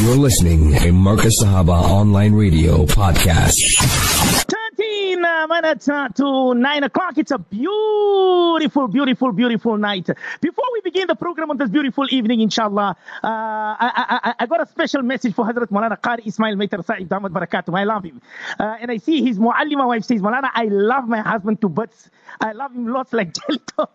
You're listening to Markaz Sahaba Online Radio Podcast. 13 uh, minutes uh, to 9 o'clock. It's a beautiful, beautiful, beautiful night. Before we begin the program on this beautiful evening, inshallah, uh, I, I, I got a special message for Hazrat Malana Qari Ismail Maitar Sa'id Damat Barakatum. I love him. Uh, and I see his Muallima wife says, Malana, I love my husband to bits. I love him lots like jelly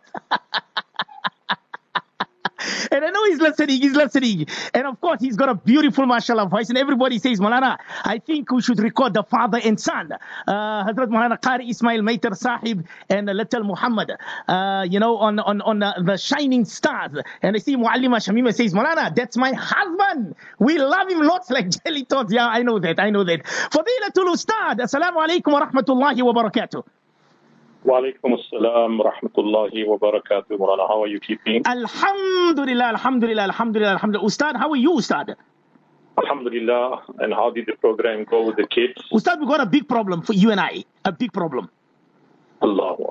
and I know he's listening, he's listening. And of course, he's got a beautiful, mashallah, voice. And everybody says, Malana, I think we should record the father and son. Uh, Hazrat Malana Qari Ismail Maitar Sahib and little Muhammad, uh, you know, on, on, on uh, the shining stars. And I see Muallima Shamima says, Malana, that's my husband. We love him lots like jelly tots. Yeah, I know that, I know that. Fadilatul Ustad, Assalamu alaikum wa rahmatullahi wa barakatuh. Walaikum assalam rahmatullahi wa barakatuh. Mulana, how are you keeping? Alhamdulillah, alhamdulillah, alhamdulillah, alhamdulillah. Ustad, how are you, Ustad? Alhamdulillah. And how did the program go with the kids? Ustad, we got a big problem for you and I. A big problem. Allahu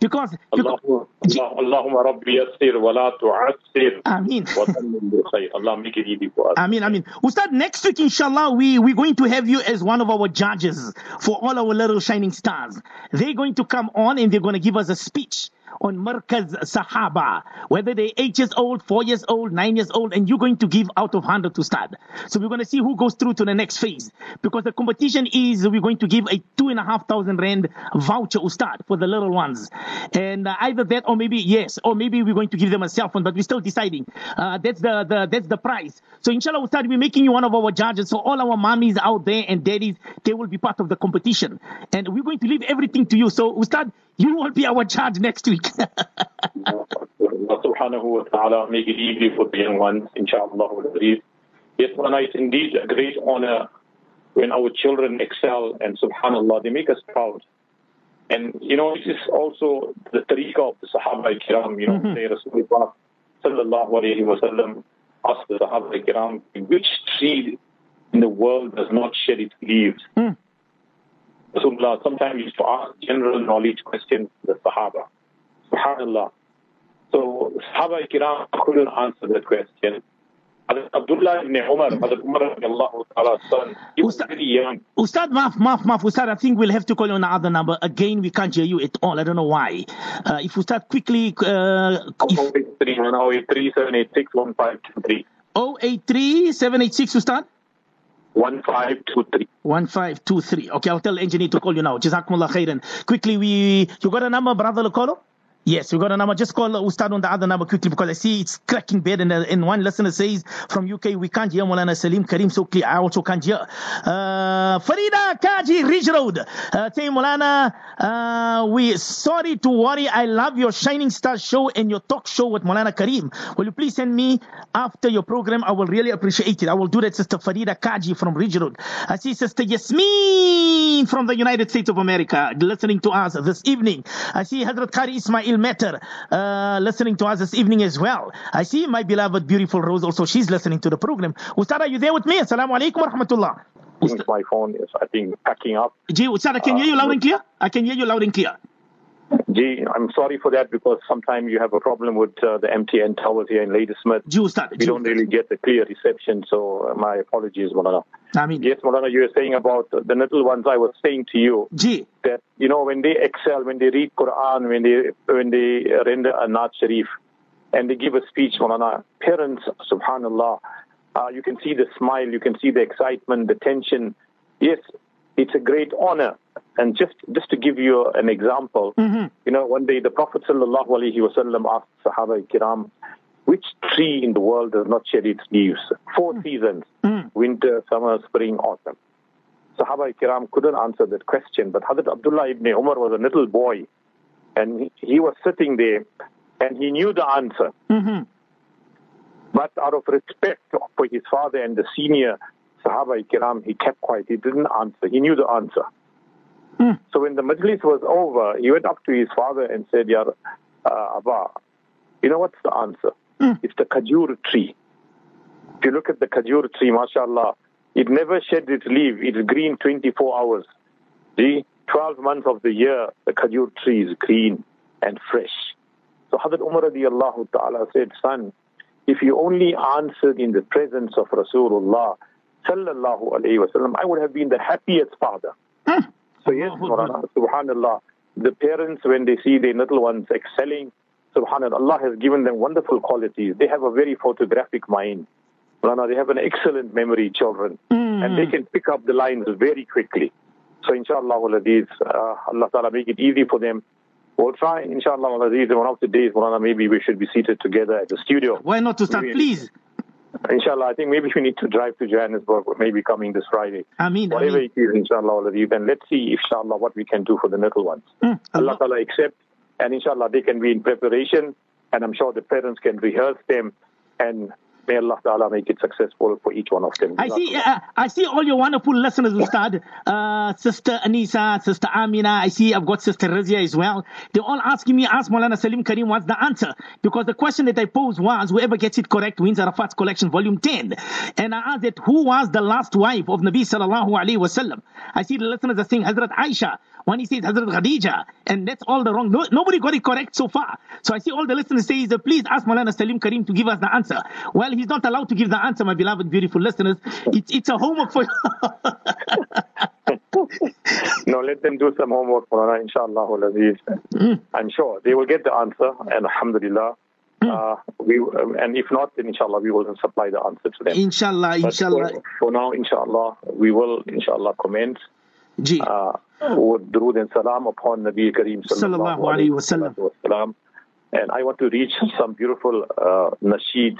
Because, Allahu- Allah- Allahumma Rabbi yassir wa tu'assir. Ameen. Wa tammim bil khair. Allah make it easy for us. I mean, I mean, Ustad, next week, inshallah, we, we're going to have you as one of our judges for all our little shining stars. They're going to come on and they're going to give us a speech on Markaz Sahaba, whether they're eight years old, four years old, nine years old, and you're going to give out of 100 to start. So we're going to see who goes through to the next phase. Because the competition is we're going to give a two and a half thousand rand voucher Ustad for the little ones. And uh, either that or maybe, yes, or maybe we're going to give them a cell phone, but we're still deciding. Uh, that's the, the, that's the prize. So inshallah Ustad, we're making you one of our judges. So all our mommies out there and daddies, they will be part of the competition. And we're going to leave everything to you. So Ustad, you won't be our judge next week. Allah subhanahu wa ta'ala make it easy for the young ones, inshallah. Yes, Mulana, it's indeed a great honor when our children excel and subhanallah, they make us proud. And, you know, it is also the tariqah of the Sahaba kiram, you know, Mhm. say Rasulullah sallallahu alayhi wa sallam asked the Sahaba kiram, which tree in the world does not shed its leaves? Mm. Rasulullah sometimes used to ask general knowledge questions to the Sahaba. Subhanallah. So Sahaba kiram couldn't answer that question. Abdullah ibn Umar, Hazrat Umar radiallahu ta'ala's son, he was Ustad- very young. Ustad, maaf, maaf, maaf. Ustad, I think we'll have to call you on another number. Again, we can't hear you at all. I don't know why. Uh, if you start quickly, uh, if 083 083 786 Ustad? 1523. 1523. Okay, I'll tell the engineer to call you now. Jazakumullah khairan. Quickly, we, you got a number, brother Lokolo? Yes, we've got a number. Just call we'll start on the other number quickly because I see it's cracking bad. And, uh, and one listener says from UK, we can't hear Mulana Salim Karim so clear. I also can't hear. Uh, Farida Kaji Ridge Road. Uh, Mulana, uh, we sorry to worry. I love your Shining Star show and your talk show with Mulana Karim. Will you please send me after your program? I will really appreciate it. I will do that, Sister Farida Kaji from Ridge Road. I see Sister Yasmin from the United States of America listening to us this evening. I see Hazrat Qari Ismail Metter uh, listening to us this evening as well. I see my beloved beautiful Rose also. She's listening to the program. Ustad, are you there with me? Assalamu alaikum wa rahmatullah. My phone is, I think, packing up. Gee, Ustad, I can hear you loud and clear? I can hear you loud and clear. Gee, I'm sorry for that because sometimes you have a problem with uh, the MTN towers here in Ladysmith. Gee, Ustad. We don't really get a clear reception, so uh, my apologies, Malana. I mean, Yes, Malana, you were saying about the little ones. I was saying to you Gee, that you know when they excel, when they read Quran, when they when they render a Naat Sharif, and they give a speech, Malana, parents, Subhanallah, uh, you can see the smile, you can see the excitement, the tension. Yes, it's a great honor. And just just to give you an example, Mhm. you know, one day the Prophet sallallahu alaihi wasallam asked Sahaba Kiram, which tree in the world does not shed its leaves? Four seasons: Mm. winter, summer, spring, autumn. Sahaba Kiram couldn't answer that question, but Hazrat Abdullah ibn Umar was a little boy, and he, was sitting there, and he knew the answer. Mhm. But out of respect for his father and the senior Sahaba Kiram, he kept quiet. He didn't answer. He knew the answer. Mm. So when the majlis was over, he went up to his father and said, Ya uh, Abba, you know what's the answer? Mm. It's the Kajur tree. If you look at the Kajur tree, mashallah, it never sheds its leaf. It's green 24 hours. See, 12 months of the year, the Kajur tree is green and fresh. So Hazrat Umar radiallahu ta'ala said, son, if you only answered in the presence of Rasulullah, sallallahu alayhi wasallam, I would have been the happiest father. So yes, Mawlana, subhanallah, the parents, when they see their little ones excelling, subhanallah, Allah has given them wonderful qualities. They have a very photographic mind. Mawlana, they have an excellent memory, children, and they can pick up the lines very quickly. So inshallah, Aziz, uh, Allah Ta'ala make it easy for them. We'll try, inshallah, Aziz, one of the days, Mawlana, maybe we should be seated together at the studio. Why not to start, Maybe- please? Inshallah, I think maybe we need to drive to Johannesburg, maybe coming this Friday. Ameen, Whatever ameen. it is, inshallah, then let's see, inshallah, what we can do for the little ones. Mm, Allah Allah- Ta'ala accept, and inshallah, they can be in preparation, and I'm sure the parents can rehearse them, and may Allah Ta'ala make it successful for each one of them. I see. Uh, I see all your wonderful listeners, Ustad. Uh, Sister Anisa, Sister Amina. I see. I've got Sister Razia as well. They're all asking me, ask Maulana Salim Karim, what's the answer? Because the question that I posed was, whoever gets it correct wins Arafat's collection, volume 10. And I asked that who was the last wife of Nabi sallallahu alaihi wasallam? I see the listeners are saying Hazrat Aisha. One he says Hazrat Khadija, and that's all the wrong. No, nobody got it correct so far. So I see all the listeners say, uh, please ask Maulana Salim Karim to give us the answer. Well, he's not allowed to give the answer, my beloved, beautiful listeners. It's it's a homework for no, let them do some homework, for Mulana, inshallah. Mm. I'm sure they will get the answer, and alhamdulillah. Uh, we, um, and if not, then inshallah, we will supply the answer to them. Inshallah, But inshallah. For, for now, inshallah, we will, inshallah, commence Ji. uh, with durood and salam upon Nabi Kareem Sallallahu sallallahu alayhi alayhi wa wa sallam. And I want to reach some beautiful uh, nasheeds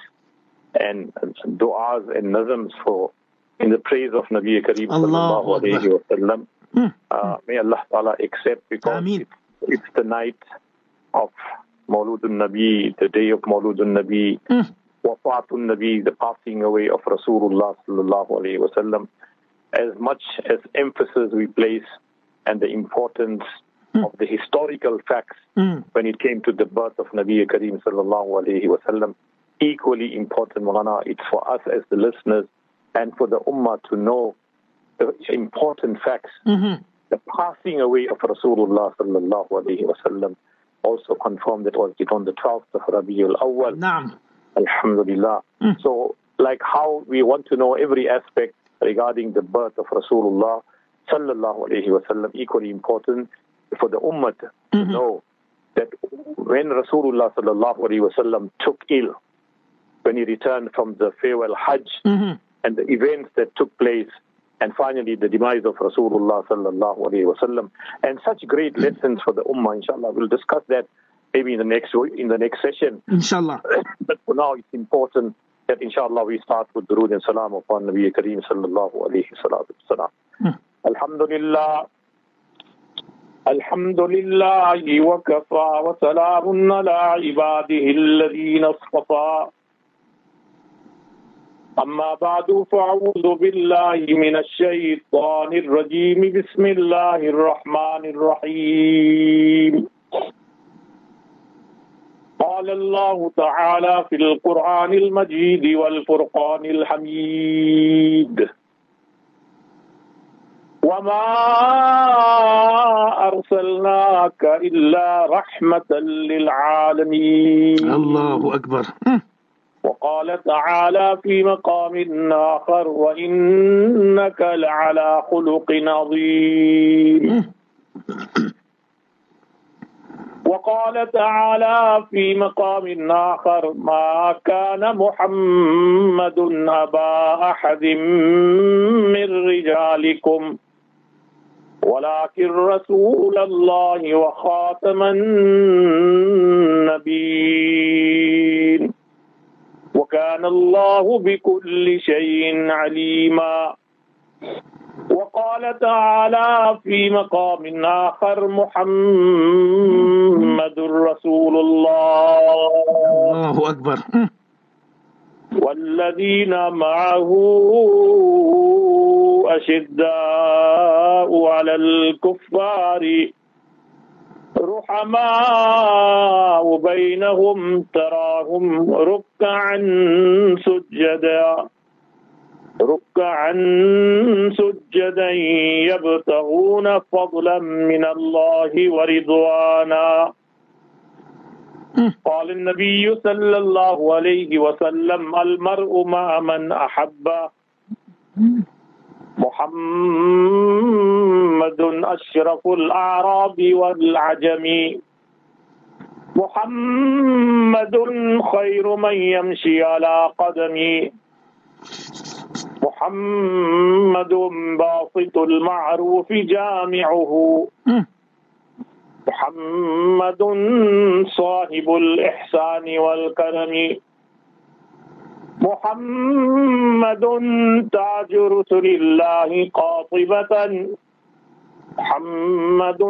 and du'as and nazms for in the praise of Nabi Kareem sallallahu alayhi wa sallam. Mm. Uh, may Allah Ta'ala accept because Ameen. it's, it's the night of Mawludun Nabi, the day of Mawludun Nabi, Mm. Wafatun Nabi, the passing away of Rasulullah sallallahu alayhi wa sallam. As much as emphasis we place and the importance of the historical facts Mm. when it came to the birth of Nabi Kareem sallallahu alayhi wa sallam, equally important, Mulana, it's for us as the listeners and for the Ummah to know the important facts. Mhm. The passing away of Rasulullah sallallahu alayhi wa sallam also confirmed that was it on the 12th of Rabiul Awwal. Naam. Alhamdulillah. So, like how we want to know every aspect regarding the birth of Rasulullah sallallahu alayhi wasallam, equally important for the ummah to know that when Rasulullah sallallahu alayhi wasallam took ill, when he returned from the farewell Hajj Mhm. and the events that took place, and finally the demise of Rasulullah sallallahu alayhi wasallam, and such great lessons for the ummah. Inshallah, we'll discuss that maybe in the next in the next session. Inshallah. But for now, it's important that inshallah we start with durood and salam upon Nabi Kareem sallallahu alayhi salatu wasalam. Alhamdulillah. الحمد لله وكفى وسلام على عباده الذين اصطفى أما بعد فأعوذ بالله من الشيطان الرجيم. بسم الله الرحمن الرحيم. قال الله تعالى في القرآن المجيد والفرقان الحميد. وما أرسلناك إلا رحمة للعالمين. Allahu Akbar. وقال تعالى في مقام آخر وإنك لعلى خلق عظيم. وقال تعالى في مقام آخر ما كان محمد أبا أحد من رجالكم ولكن رسول الله وخاتم النبيين. وكان الله بكل شيء عليما وقال تعالى في مقام آخر محمد رسول الله Akbar. Mm. والذين معه أشداء على الكفار رحماء بينهم تراهم ركعا سجدا. ركعا سجدا يبتغون فضلا من الله ورضوانا. قال النبي صلى الله عليه وسلم المرء مع من أحب محمد أشرف الأعراب والعجم. محمد خير من يمشي على قدمي محمد باسط المعروف جامعه. محمد صاحب الإحسان والكرم. محمد تاج رسل الله قاطبة. محمد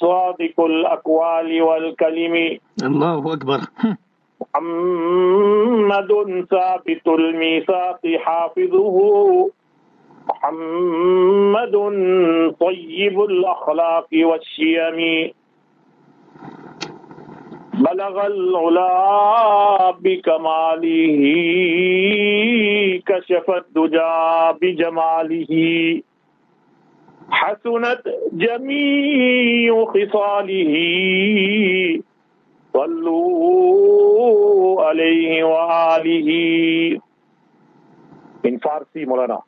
صادق الأقوال والكلم. الله أكبر. محمد ثابت الميثاق حافظه. محمد طيب الأخلاق والشيم. بلغ العلا بكماله كشف الدجى بجماله. حسنت جميع خصاله. صلوا عليه وآله in فارسی مولانا.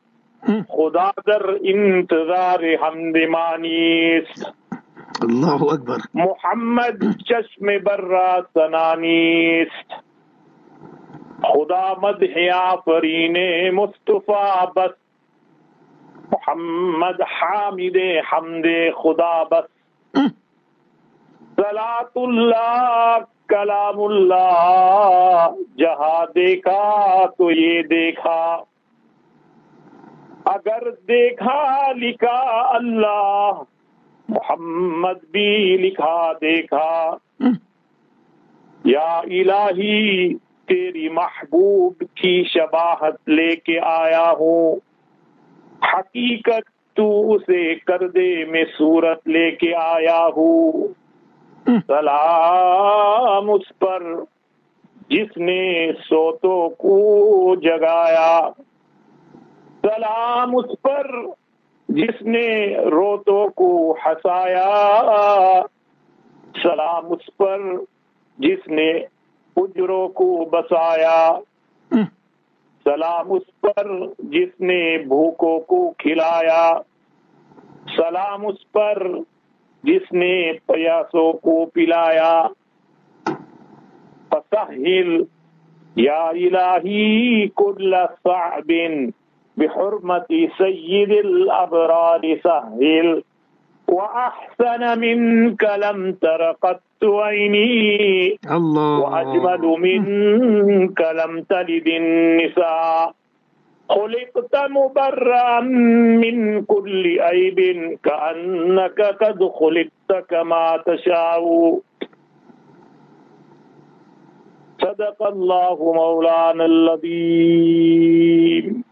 خدا در انتظار حمد مانیست اللہ اکبر۔ محمد چشم برا سنانیست خدا مد آفرین مصطفیٰ بس۔ محمد حامد حمد خدا بس۔ سلاۃ اللہ، کلام اللہ۔ جہاں دیکھا تو یہ دیکھا۔ اگر دیکھا لکھا اللہ۔ محمد بھی لکھا دیکھا۔ یا الہی تیری محبوب کی شباہت لے کے آیا ہوں۔ حقیقت تو اسے کر دے میں صورت لے کے آیا ہوں۔ سلام اس پر جس نے سوتوں کو جگایا۔ سلام اس پر۔ جس نے روتوں کو ہسایا سلام اس پر، جس نے اجروں کو بسایا۔ سلام اس پر، جس نے بھوکوں کو کھلایا۔ سلام اس پر، جس نے پیاسوں کو پلایا۔ فسہل یا الہی کل صعب۔ بحرمة سيد الأبرار سهل وأحسن منك لم تر قط عيني. الله. وأجمل منك لم تلد النساء. خلقت مبرأ من كل عيب كأنك قد خلقت كما تشاء. صدق الله مولانا العظيم.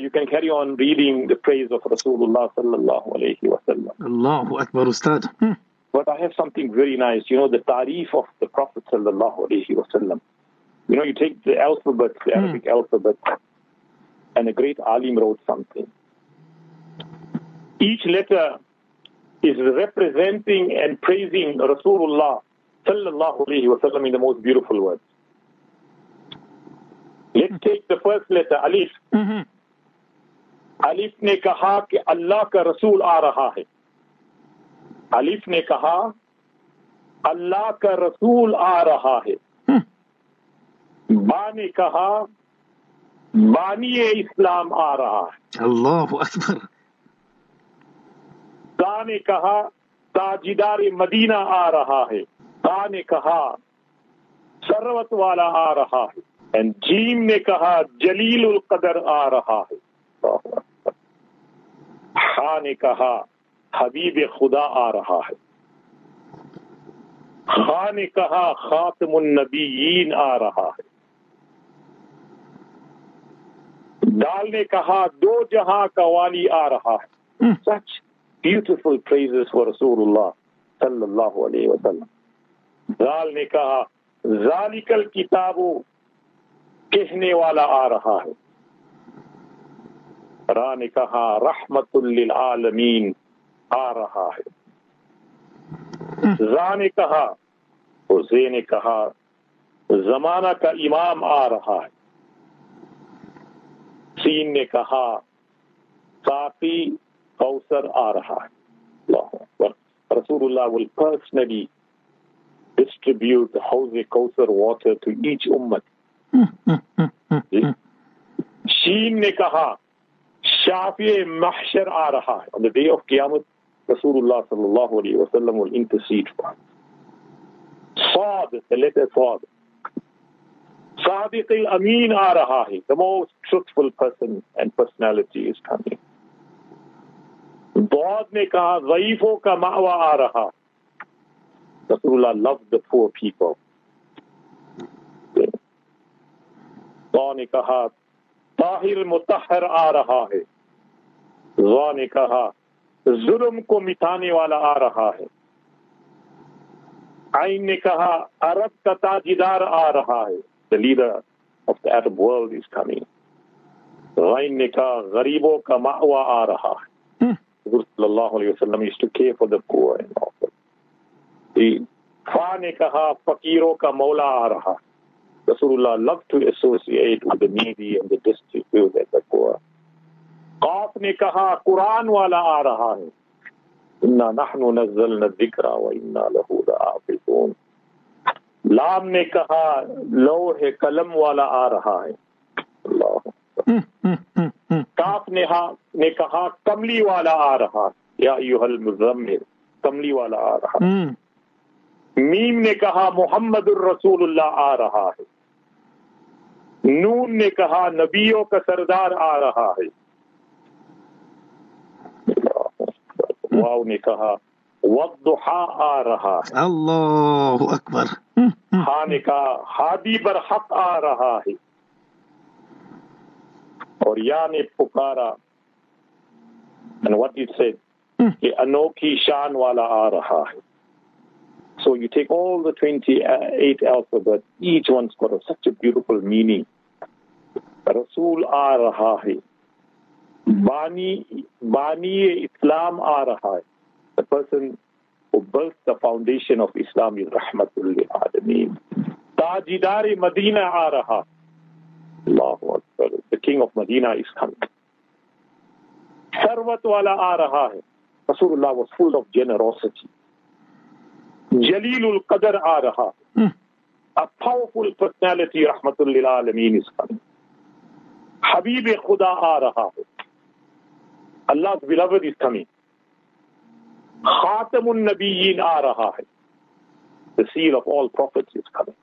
You can carry on reading the praise of Rasulullah sallallahu alayhi wa. Allahu Akbar Ustad. Hmm. But I have something very nice, you know, the tarif of the Prophet sallallahu alayhi wa. You know, you take the alphabet, the hmm. Arabic alphabet, and a great alim wrote something. Each letter is representing and praising Rasulullah sallallahu alayhi wa sallam in the most beautiful words. Let's hmm. take the first letter, Alif. Mm-hmm. علیف نے کہا کہ اللہ کا رسول آ رہا ہے۔ علیف نے کہا اللہ کا رسول آ رہا ہے۔ با نے کہا بانی اسلام آ رہا ہے۔ اللہ اکبر۔ تا نے کہا تاجدار مدینہ آ رہا ہے۔ تا نے کہا سروت والا آ رہا ہے۔ جیم نے کہا جلیل القدر آ رہا ہے۔ نے کہا حبیب خدا آ رہا ہے۔ خاں نے کہا خاتم النبیین آ رہا ہے۔ ڈال نے کہا دو جہاں کا والی آ رہا ہے۔ سچ بیوٹیفل پریزز فور رسول اللہ صلی اللہ علیہ وسلم ڈال نے کہا ذالکل کتابوں کہنے والا آ رہا ہے۔ را نے کہا رحمت للعالمین آ رہا ہے۔ زا نے کہا زے نے کہا زمانہ کا امام آ رہا ہے۔ سین نے کہا کافی کوثر آ رہا ہے۔ رسول اللہ will personally distribute Hauz Kausar water to each امت شین جی۔ نے کہا شافی محشر آ رہا ہے. On the day of قیامت رسول اللہ صلی اللہ علیہ وسلم will intercede for Saad the letter صاد صادق الامین آ رہا ہے. The most truthful person and personality is coming. بعد نے کہا، ضعیفوں کا ماوا آ رہا. رسول اللہ love the poor people. نے کہا طاہر متحر آ رہا ہے۔ زوا نے کہا ظلم کو مٹانے والا آ رہا ہے۔ آئین نے کہا عرب کا تاجدار آ رہا ہے۔ The leader of the world is coming غائن نے کہا غریبوں کا ماوا آ رہا ہے۔ حضور صلی اللہ علیہ وسلم to care for the poor and all. فا جی، نے کہا فقیروں کا مولا آ رہا ہے۔ Rasulullah loved to associate with the needy and the destitute and the poor. قاف نے کہا قرآن والا آ رہا ہے۔ انا نحن نزلنا الذکر و انا له لام نے کہا لوح قلم والا آ رہا ہے۔ اللہ۔ کاف نے, کہا کملی والا آ رہا یا ایوہ المزمل کملی والا آ رہا میم نے کہا محمد الرسول اللہ آ رہا ہے۔ نون نے کہا نبیوں کا سردار آ رہا ہے۔ واؤ نے کہا وقت آ رہا ہے۔ اللہ اکبر۔ ہاں نے کہا ہادی برحق آ رہا ہے۔ اور یا نے پکارا سے what کہ انوکھی شان والا آ رہا ہے۔ So you take all the 28 alphabets, each one's got a, such a beautiful meaning. Rasul aa raha hai. Bani, Islam aa raha hai. The person who built the foundation of Islam is Rahmatul Alameen. Tajidar Medina aa raha. Allahu Akbar. The king of Medina is coming. Sarvat wala aa raha hai. Rasulullah was full of generosity. Jalilul Qadr aa raha. A powerful personality, Rahmatul lil Alameen is coming. Habib Khuda aa raha. Allah's beloved is coming. Khatamun Nabiyyin aa raha hai. The seal of all prophets is coming.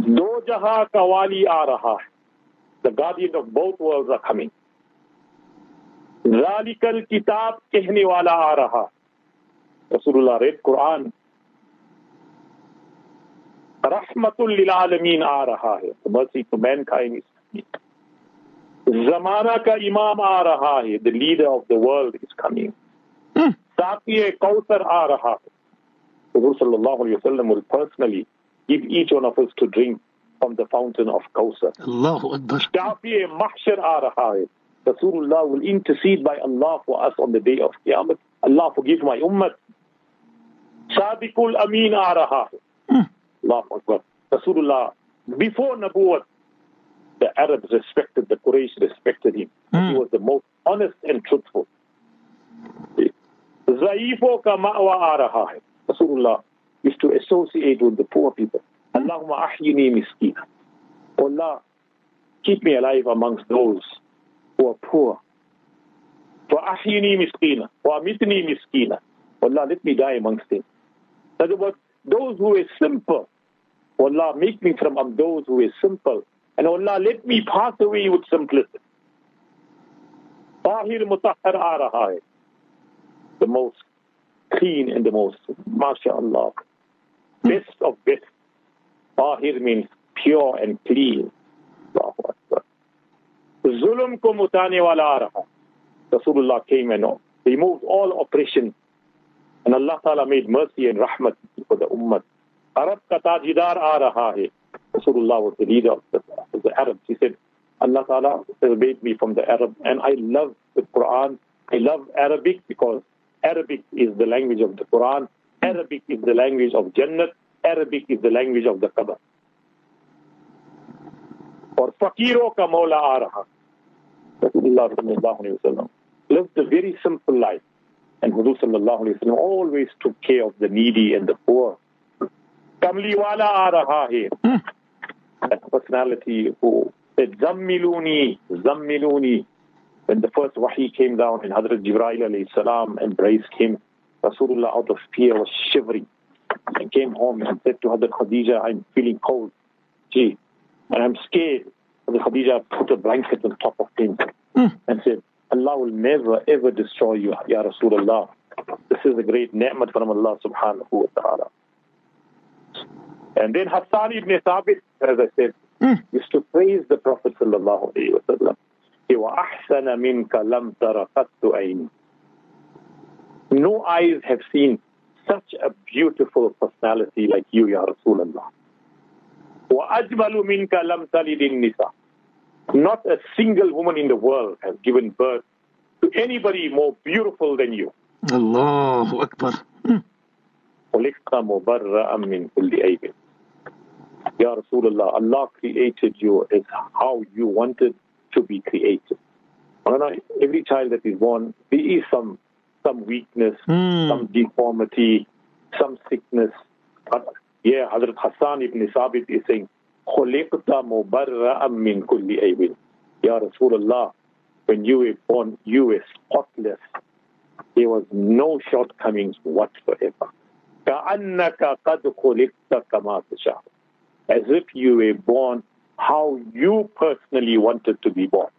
दो जहां का वाली आ रहा है the guardian of both world are coming जालिकल किताब कहने वाला आ Rasulullah read Quran. Rahmatul lil alameen aa raha hai. The mercy to mankind is coming. Zamana ka imam aa raha hai. The leader of the world is coming. Saafiye Kauthar aa raha hai. The Rasulullah sallallahu will personally give each one of us to drink from the fountain of Kauthar. Allahu Akbar. Shafiye Mahshar aa raha hai. Rasulullah will intercede by Allah for us on the day of Qiyamah. Allah forgive my ummah. Aa raha hai. Allahu Akbar. Rasulullah, before Nabuwat, the Arabs respected, the Quraysh respected him. Mm. He was the most honest and truthful. Zaifo ka ma'wa aa raha hai. Rasulullah is to associate with the poor people. Allahumma ahyini miskina. Allah, keep me alive amongst those who are poor. For ahyini miskina. For amitni miskina. Allah, let me die amongst them. In other words, those who are simple. Allah, make me from among those who are simple. And Allah, let me pass away with simplicity. The most clean and the most, mashallah, best of best. Tahir means pure and clean. Allahu. Zulm ko mutane wala. Rasulullah came and removed all oppression. And Allah Ta'ala made mercy and rahmat for the ummah. Arab ka tajidar aa raha hai. Rasulullah was the leader of the, of the Arabs. He said, Allah Ta'ala made me from the Arab. And I love the Quran. I love Arabic because Arabic is the language of the Quran. Arabic is the language of Jannat. Arabic is the language of the Qabr. Or فقیروں کا مولا آ رہا رسول اللہ صلی اللہ وسلم lived a very simple life and Huzur sallallahu alayhi wa sallam always took care of the needy and the poor. Kamli wala aa hai. Hmm. That personality who said, Zammiluni, Zammiluni. When the first wahi came down and Hazrat Jibreel alayhi salam embraced him, Rasulullah out of fear was shivering and came home and said to Hazrat Khadija, I'm feeling cold. Gee, and I'm scared. Hazrat Khadija put a blanket on top of him hmm. and said, Allah will never ever destroy you, Ya Rasulullah. This is a great ni'mat from Allah subhanahu wa ta'ala. And then Hassan ibn Thabit, as I said, used to praise the Prophet sallallahu alayhi wa sallam. وَأَحْسَنَ مِنْكَ لَمْ تَرَ قَدْتُ عَيْنِي No eyes have seen such a beautiful personality like you, Ya Rasulullah. وَأَجْمَلُ مِنْكَ لَمْ تَلِدِ النِّسَاء Not a single woman in the world has given birth to anybody more beautiful than you. Allahu Akbar. خُلِقْتَ مُبَرَّأً مِنْ كُلِّ عَيْبٍ Ya Rasulullah, Allah created you as how you wanted to be created. Every child that is born, there is some some weakness, Hmm. some deformity, some sickness. But yeah, Hazrat Hassan ibn Sabit is saying, خُلِقْتَ مُبَرَّأً مِنْ كُلِّ عَيْبٍ Ya Rasulullah, when you were born, you were spotless. There was no shortcomings whatsoever. كَأَنَّكَ قَدْ خُلِقْتَ كَمَا تَشَاءُ As if you were born how you personally wanted to be born.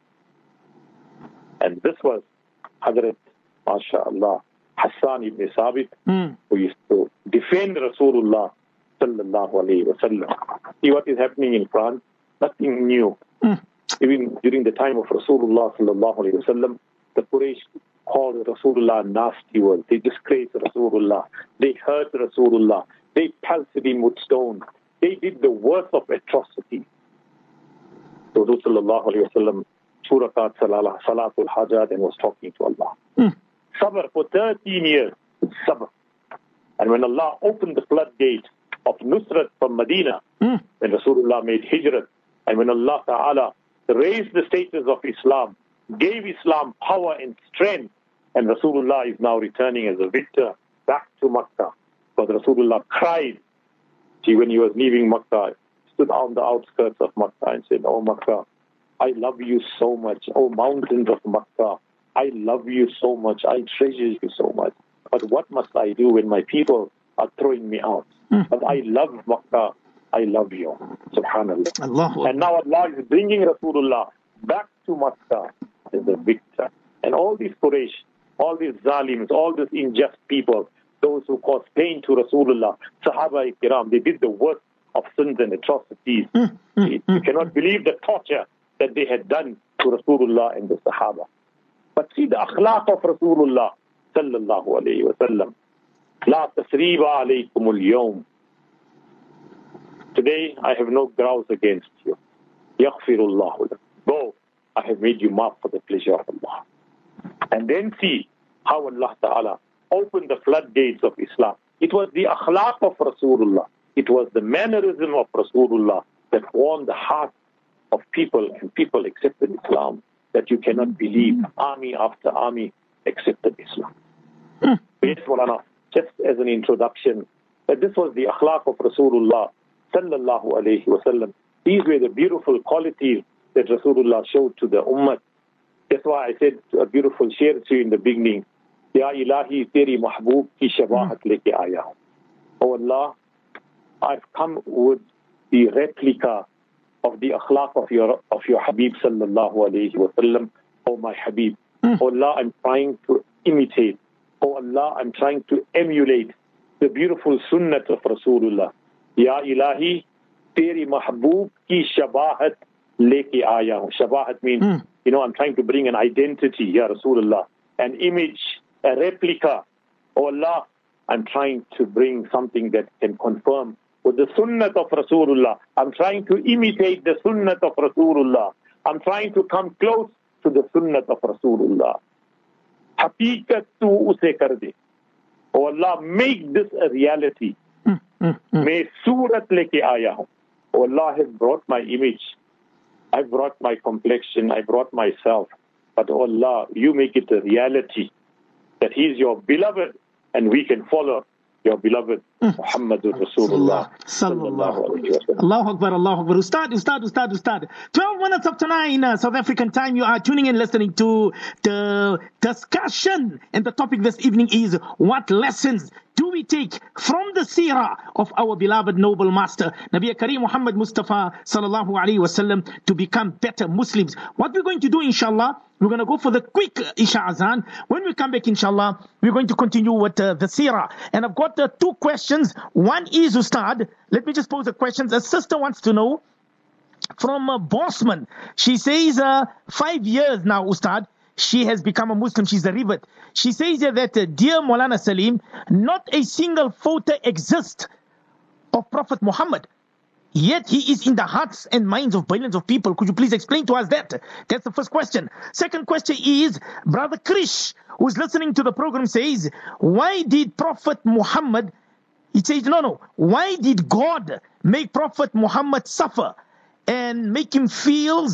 And this was Hazrat, MashaAllah, Hassan ibn Sabit, Hmm. who used to defend Rasulullah sallallahu alayhi wa sallam. See what is happening in France? Nothing new. Hmm. Even during the time of Rasulullah sallallahu alayhi wa sallam, the Quraysh called Rasulullah nasty words. They disgraced Rasulullah. They hurt Rasulullah. They pelted him with stones. They did the worst of atrocities. So Rasulullah alayhi wa sallam, two rakat salatul hajat and was talking to Allah. Hmm. Sabr for 13 years. Sabr. And when Allah opened the floodgate of Nusrat from Medina, hmm. when Rasulullah made hijrat, and when Allah Ta'ala raised the status of Islam, gave Islam power and strength, and Rasulullah is now returning as a victor back to Makkah. But Rasulullah cried See, when he was leaving Makkah, stood on the outskirts of Makkah and said, Oh Makkah, I love you so much. Oh mountains of Makkah, I love you so much. I treasure you so much. But what must I do when my people are throwing me out? Hmm. But I love Makkah. I love you. Subhanallah. Allahu And now Allah is bringing Rasulullah back to Makkah as a victor. And all these Quraysh, all these zalims, all these unjust people, those who caused pain to Rasulullah, Sahaba Kiram, they did the worst of sins and atrocities. Hmm. Hmm. You you cannot believe the torture that they had done to Rasulullah and the Sahaba. But see the akhlaq of Rasulullah sallallahu alayhi wa sallam. La tasriba alaykumul. Today I have no grounds against you. Yaghfirullahu Go, I have made you mark for the pleasure of Allah. And then see how Allah Ta'ala opened the floodgates of Islam. It was the akhlaq of Rasulullah. It was the mannerism of Rasulullah that won the heart of people and people accepted Islam that you cannot believe army after army accepted Islam. Hmm. Yes, just as an introduction, that this was the akhlaq of Rasulullah sallallahu alayhi wasallam. These were the beautiful qualities that Rasulullah showed to the ummah. That's why I said a beautiful share to you in the beginning. Ya ilahi teri mahboob ki shabahat hmm. leke aaya hu. Oh Allah, I've come with the replica of the akhlaq of your of your Habib sallallahu alayhi wasallam. Oh my Habib. Oh Allah, I'm trying to imitate. Oh Allah, I'm trying to emulate the beautiful sunnat of Rasulullah. Ya ilahi, teri mahboob ki shabahat leke aaya hu. Shabahat means, hmm. you know, I'm trying to bring an identity, Ya Rasulullah, an image, a replica. Oh Allah, I'm trying to bring something that can confirm with the sunnat of Rasulullah. I'm trying to imitate the sunnat of Rasulullah. I'm trying to come close to the sunnat of Rasulullah. Haqiqat tu use kar de. Oh Allah, make this a reality. Hmm, hmm, hmm. May surat leke aaya hu. Oh Allah has brought my image. I brought my complexion. I brought myself. But oh Allah, you make it a reality that He is your beloved and we can follow your beloved Muhammadur Rasulullah sallallahu alayhi wa sallam. Allahu Akbar, Allahu Akbar. Ustad, Ustad, Ustad, Ustad. 12 minutes of nine, uh, South African time. You are tuning in, listening to the discussion. And the topic this evening is what lessons do we take from the seerah of our beloved noble master, Nabi Kareem Muhammad Mustafa sallallahu alayhi wasallam, to become better Muslims? What we're going to do, inshallah, we're going to go for the quick Isha Azan. When we come back, inshallah, we're going to continue with uh, the seerah. And I've got uh, two questions. One is, Ustad, let me just pose a question. A sister wants to know from uh, Bosman. She says, uh, five years now, Ustad, she has become a Muslim. She's a rivet. She says that, uh, dear Maulana Salim, not a single photo exists of Prophet Muhammad. Yet he is in the hearts and minds of billions of people. Could you please explain to us that? That's the first question. Second question is, Brother Krish, who's listening to the program, says, why did Prophet Muhammad, he says, no, no, why did God make Prophet Muhammad suffer and make him feel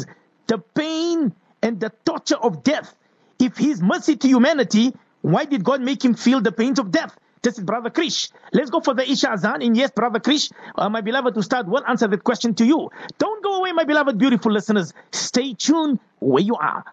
the pain and the torture of death? If his mercy to humanity, why did God make him feel the pains of death? This is Brother Krish. Let's go for the Isha Azan. And yes, Brother Krish, uh, my beloved to Ustad will answer that question to you. Don't go away, my beloved beautiful listeners. Stay tuned where you are.